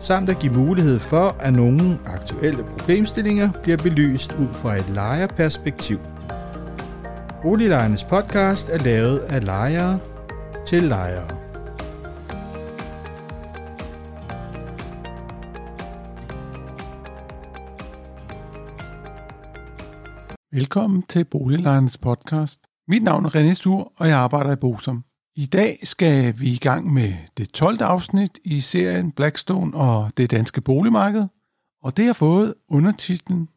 samt at give mulighed for, at nogle aktuelle problemstillinger bliver belyst ud fra et lejerperspektiv. Boliglejernes podcast er lavet af lejere til lejere. Velkommen til Boliglejernes podcast. Mit navn er René Sur, og jeg arbejder i Bosom. I dag skal vi i gang med det 12. afsnit i serien Blackstone og det danske boligmarked, og det har fået undertitlen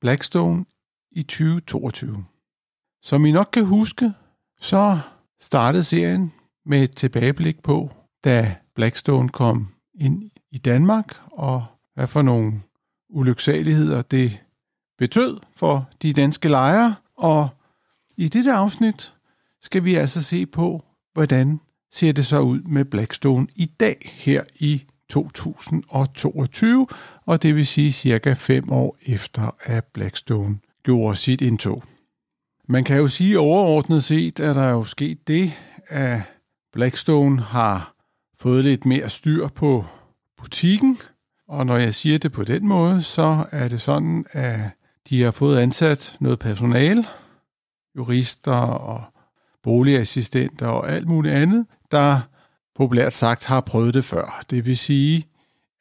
Blackstone i 2022. Som I nok kan huske, så startede serien med et tilbageblik på, da Blackstone kom ind i Danmark, og hvad for nogle ulyksaligheder det betød for de danske lejere. Og i dette afsnit skal vi altså se på, hvordan ser det så ud med Blackstone i dag her i 2022, og det vil sige cirka fem år efter, at Blackstone gjorde sit indtog. Man kan jo sige overordnet set, at der er jo sket det, at Blackstone har fået lidt mere styr på butikken, og når jeg siger det på den måde, så er det sådan, at de har fået ansat noget personal, jurister og boligassistenter og alt muligt andet, der populært sagt har prøvet det før. Det vil sige,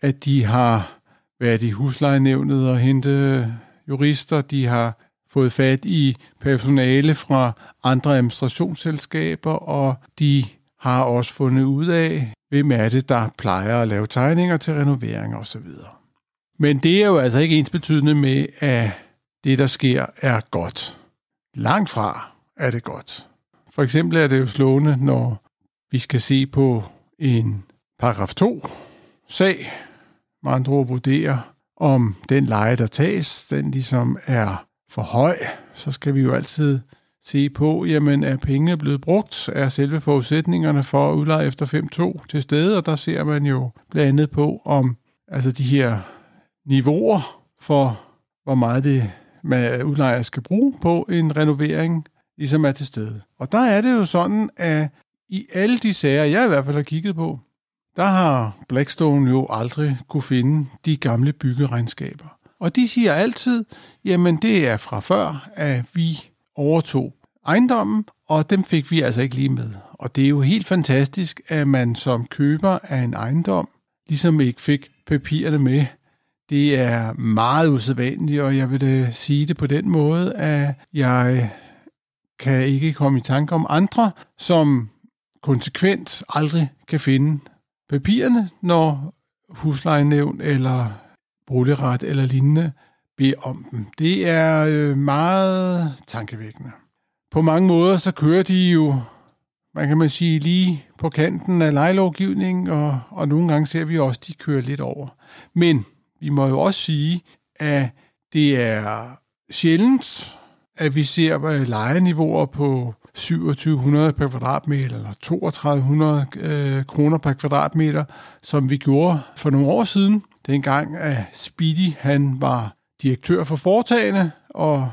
at de har været i huslejenævnet og hentet jurister, de har fået fat i personale fra andre administrationsselskaber, og de har også fundet ud af, hvem er det, der plejer at lave tegninger til renovering osv. Men det er jo altså ikke ens betydende med, at det, der sker, er godt. Langt fra er det godt. For eksempel er det jo slående, når vi skal se på en paragraf 2 sag, med andre ord vurdere, om den leje, der tages, den ligesom er for høj, så skal vi jo altid se på, jamen er pengene blevet brugt? Er selve forudsætningerne for at udleje efter 5.2 til stede? Og der ser man jo blandt andet på, om altså de her niveauer for, hvor meget det man udlejer skal bruge på en renovering, ligesom er til stede. Og der er det jo sådan, at i alle de sager, jeg i hvert fald har kigget på, der har Blackstone jo aldrig kunne finde de gamle byggeregnskaber. Og de siger altid, jamen det er fra før, at vi overtog ejendommen, og dem fik vi altså ikke lige med. Og det er jo helt fantastisk, at man som køber af en ejendom ligesom ikke fik papirerne med. Det er meget usædvanligt, og jeg vil sige det på den måde, at jeg kan ikke komme i tanke om andre, som konsekvent aldrig kan finde papirerne, når huslejenævn eller boligret eller lignende beder om dem. Det er øh, meget tankevækkende. På mange måder så kører de jo, man kan man sige, lige på kanten af lejelovgivningen, og, og nogle gange ser vi også, at de kører lidt over. Men vi må jo også sige, at det er sjældent, at vi ser øh, lejeniveauer på 2700 per kvadratmeter eller 3200 øh, kroner per kvadratmeter, som vi gjorde for nogle år siden, dengang at Speedy han var direktør for foretagene, og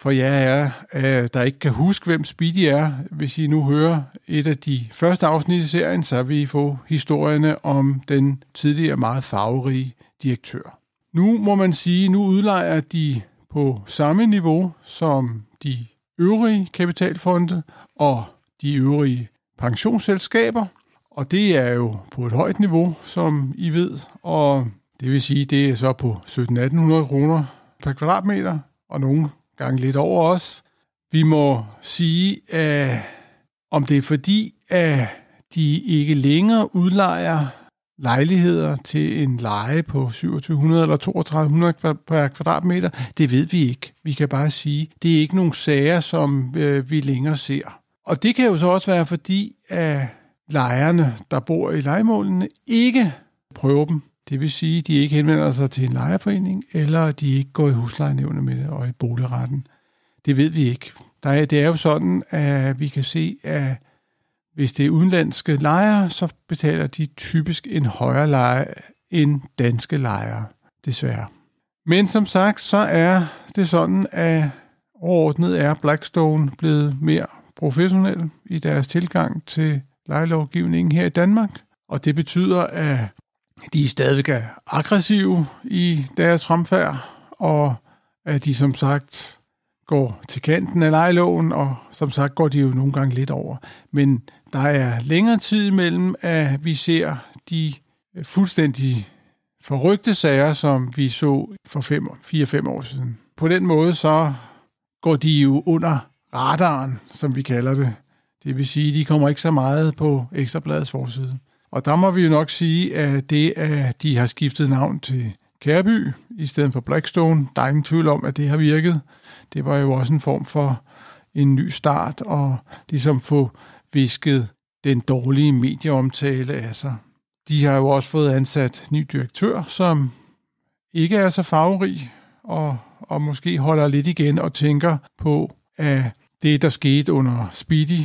for jer er, øh, der ikke kan huske, hvem Speedy er, hvis I nu hører et af de første afsnit i serien, så vil I få historierne om den tidligere meget farverige direktør. Nu må man sige, nu udlejer de på samme niveau som de øvrige kapitalfonde og de øvrige pensionsselskaber. Og det er jo på et højt niveau, som I ved, og det vil sige, det er så på 1700-1800 kroner per kvadratmeter, og nogle gange lidt over os. Vi må sige, at om det er fordi, at de ikke længere udlejer lejligheder til en leje på 2700 eller 3200 per kvadratmeter, det ved vi ikke. Vi kan bare sige, det er ikke nogen sager, som øh, vi længere ser. Og det kan jo så også være fordi, at lejerne, der bor i lejemålene, ikke prøver dem Det vil sige, at de ikke henvender sig til en lejerforening, eller de ikke går i huslejenævnet med det og i boligretten. Det ved vi ikke. Der er, det er jo sådan, at vi kan se, at hvis det er udenlandske lejere, så betaler de typisk en højere leje end danske lejere, desværre. Men som sagt, så er det sådan, at overordnet er Blackstone blevet mere professionel i deres tilgang til lejelovgivningen her i Danmark. Og det betyder, at de stadig er aggressive i deres fremfærd, og at de som sagt går til kanten af lejeloven, og som sagt går de jo nogle gange lidt over. Men der er længere tid imellem, at vi ser de øh, fuldstændig forrygte sager, som vi så for 4-5 år siden. På den måde så går de jo under radaren, som vi kalder det. Det vil sige, at de kommer ikke så meget på Ekstrabladets forside. Og der må vi jo nok sige, at det, at de har skiftet navn til Kærby i stedet for Blackstone, der er ingen tvivl om, at det har virket. Det var jo også en form for en ny start, og ligesom få visket den dårlige medieomtale af sig. De har jo også fået ansat ny direktør, som ikke er så farverig, og, og måske holder lidt igen og tænker på, at det, der skete under Speedy,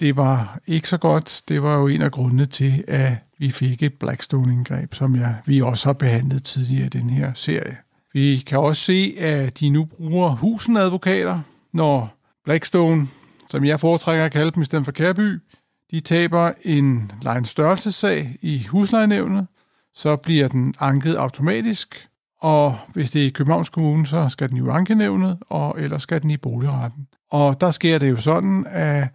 det var ikke så godt. Det var jo en af grundene til, at vi fik et Blackstone-indgreb, som jeg, vi også har behandlet tidligere i den her serie. Vi kan også se, at de nu bruger husenadvokater, når Blackstone, som jeg foretrækker at kalde dem i stedet for Kærby, de taber en lejenstørrelsessag i huslejenævnet, så bliver den anket automatisk, og hvis det er i Københavns Kommune, så skal den i ankenævnet, og ellers skal den i boligretten. Og der sker det jo sådan, at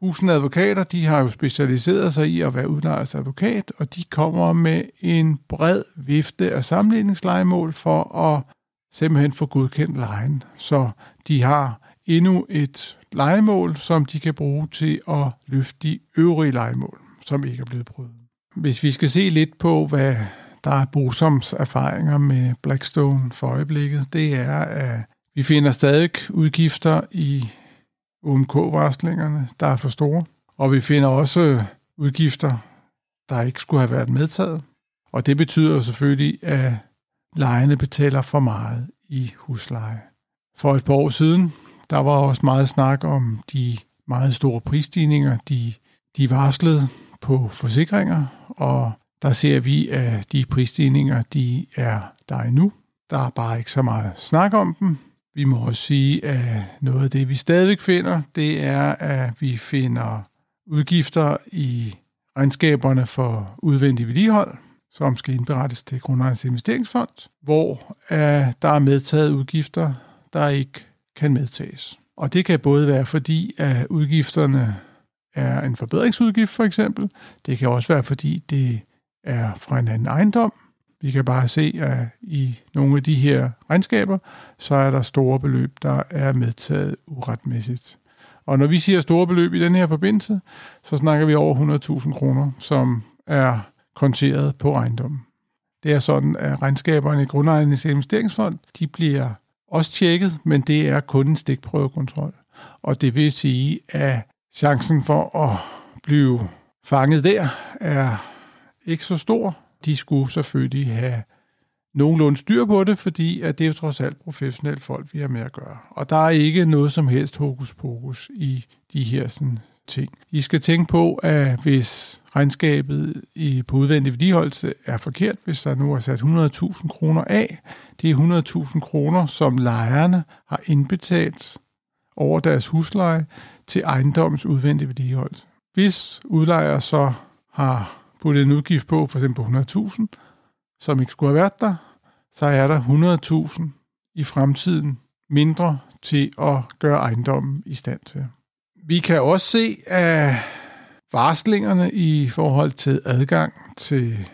husene advokater, de har jo specialiseret sig i at være udlejers advokat, og de kommer med en bred vifte af sammenligningslejemål for at simpelthen få godkendt lejen. Så de har endnu et legemål, som de kan bruge til at løfte de øvrige legemål, som ikke er blevet prøvet. Hvis vi skal se lidt på, hvad der er Bosoms erfaringer med Blackstone for øjeblikket, det er, at vi finder stadig udgifter i UMK-varslingerne, der er for store. Og vi finder også udgifter, der ikke skulle have været medtaget. Og det betyder selvfølgelig, at lejerne betaler for meget i husleje. For et par år siden, der var også meget snak om de meget store prisstigninger, de, de varslede på forsikringer, og der ser vi, at de prisstigninger, de er der endnu. Der er bare ikke så meget snak om dem. Vi må også sige, at noget af det, vi stadig finder, det er, at vi finder udgifter i regnskaberne for udvendig vedligehold, som skal indberettes til Grundejernes Investeringsfond, hvor uh, der er medtaget udgifter, der ikke kan medtages. Og det kan både være fordi, at udgifterne er en forbedringsudgift for eksempel. Det kan også være fordi, det er fra en anden ejendom. Vi kan bare se, at i nogle af de her regnskaber, så er der store beløb, der er medtaget uretmæssigt. Og når vi siger store beløb i den her forbindelse, så snakker vi over 100.000 kroner, som er konteret på ejendommen. Det er sådan, at regnskaberne i Grundejernes Investeringsfond, de bliver også tjekket, men det er kun en stikprøvekontrol. Og det vil sige, at chancen for at blive fanget der er ikke så stor. De skulle selvfølgelig have nogenlunde styr på det, fordi at det er trods alt professionelle folk, vi har med at gøre. Og der er ikke noget som helst hokus pokus i de her sådan, ting. I skal tænke på, at hvis regnskabet i, på udvendig vedligeholdelse er forkert, hvis der nu er sat 100.000 kroner af, det er 100.000 kroner, som lejerne har indbetalt over deres husleje til ejendommens udvendige vedligeholdelse. Hvis udlejer så har puttet en udgift på, for eksempel på 100.000, som ikke skulle have været der, så er der 100.000 i fremtiden mindre til at gøre ejendommen i stand til. Vi kan også se, at varslingerne i forhold til adgang til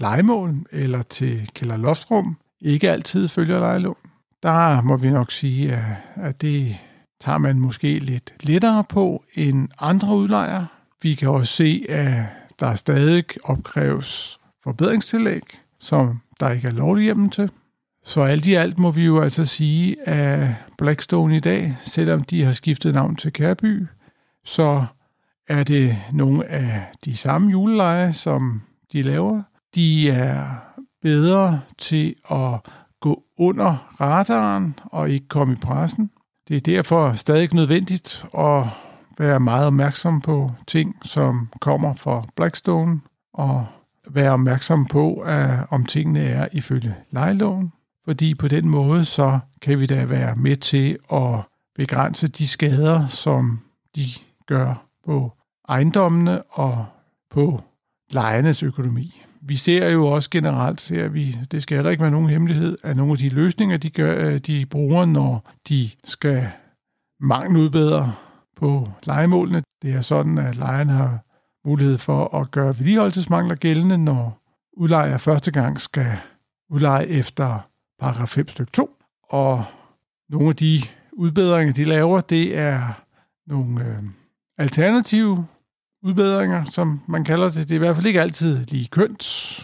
legemål eller til kælderloftrum ikke altid følger lejeloven. Der må vi nok sige, at det tager man måske lidt lettere på end andre udlejere. Vi kan også se, at der stadig opkræves forbedringstillæg, som der ikke er lovlig hjemme til. Så alt i alt må vi jo altså sige, at Blackstone i dag, selvom de har skiftet navn til Kærby, så er det nogle af de samme juleleje, som de laver. De er bedre til at gå under radaren og ikke komme i pressen. Det er derfor stadig nødvendigt at være meget opmærksom på ting, som kommer fra Blackstone, og være opmærksom på, at om tingene er ifølge lejeloven, fordi på den måde så kan vi da være med til at begrænse de skader, som de gør på ejendommene og på lejernes økonomi. Vi ser jo også generelt, ser vi, det skal heller ikke være nogen hemmelighed, at nogle af de løsninger, de, gør, øh, de bruger, når de skal mangeludbedre på legemålene, det er sådan, at lejerne har mulighed for at gøre vedligeholdelsesmangler gældende, når udlejer første gang skal udleje efter paragraf 5 stykke 2. Og nogle af de udbedringer, de laver, det er nogle øh, alternative udbedringer, som man kalder det. Det er i hvert fald ikke altid lige kønt.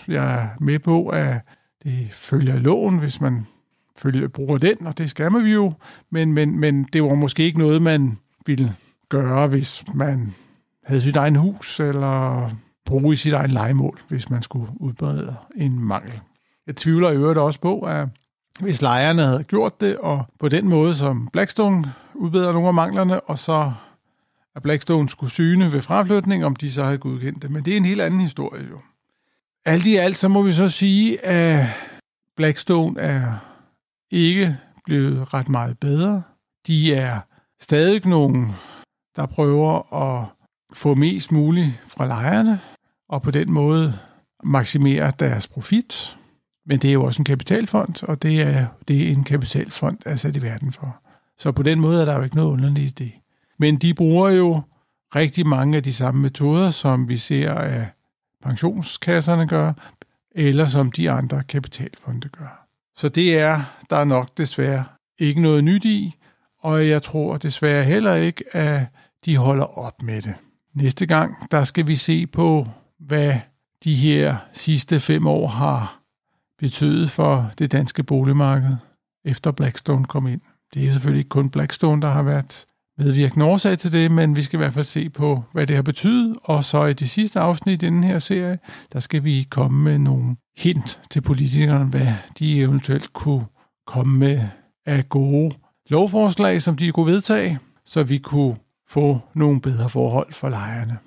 Jeg er med på, at det følger loven, hvis man følger, bruger den, og det skal man jo. Men, men, men det var måske ikke noget, man ville gøre, hvis man havde sit egen hus, eller bruge i sit egen legemål, hvis man skulle udbrede en mangel. Jeg tvivler i øvrigt også på, at hvis lejerne havde gjort det, og på den måde, som Blackstone udbedrer nogle af manglerne, og så at Blackstone skulle syne ved fraflytning, om de så havde godkendt det. Men det er en helt anden historie jo. Alt i alt, så må vi så sige, at Blackstone er ikke blevet ret meget bedre. De er stadig nogen, der prøver at få mest muligt fra lejerne, og på den måde maksimere deres profit. Men det er jo også en kapitalfond, og det er, det er en kapitalfond, der er sat i verden for. Så på den måde er der jo ikke noget underligt i det. Men de bruger jo rigtig mange af de samme metoder, som vi ser, at pensionskasserne gør, eller som de andre kapitalfonde gør. Så det er der er nok desværre ikke noget nyt i, og jeg tror desværre heller ikke, at de holder op med det. Næste gang, der skal vi se på, hvad de her sidste fem år har betydet for det danske boligmarked, efter Blackstone kom ind. Det er selvfølgelig ikke kun Blackstone, der har været medvirkende årsag til det, men vi skal i hvert fald se på, hvad det har betydet. Og så i det sidste afsnit i den her serie, der skal vi komme med nogle hint til politikerne, hvad de eventuelt kunne komme med af gode lovforslag, som de kunne vedtage, så vi kunne få nogle bedre forhold for lejerne.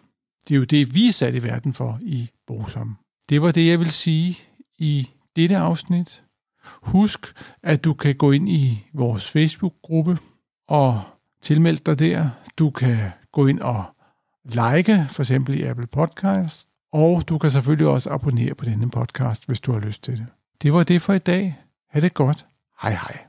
Det er jo det, vi er sat i verden for i Bosom. Det var det, jeg vil sige i dette afsnit. Husk, at du kan gå ind i vores Facebook-gruppe og tilmelde dig der. Du kan gå ind og like, for eksempel i Apple Podcast, og du kan selvfølgelig også abonnere på denne podcast, hvis du har lyst til det. Det var det for i dag. Ha' det godt. Hej hej.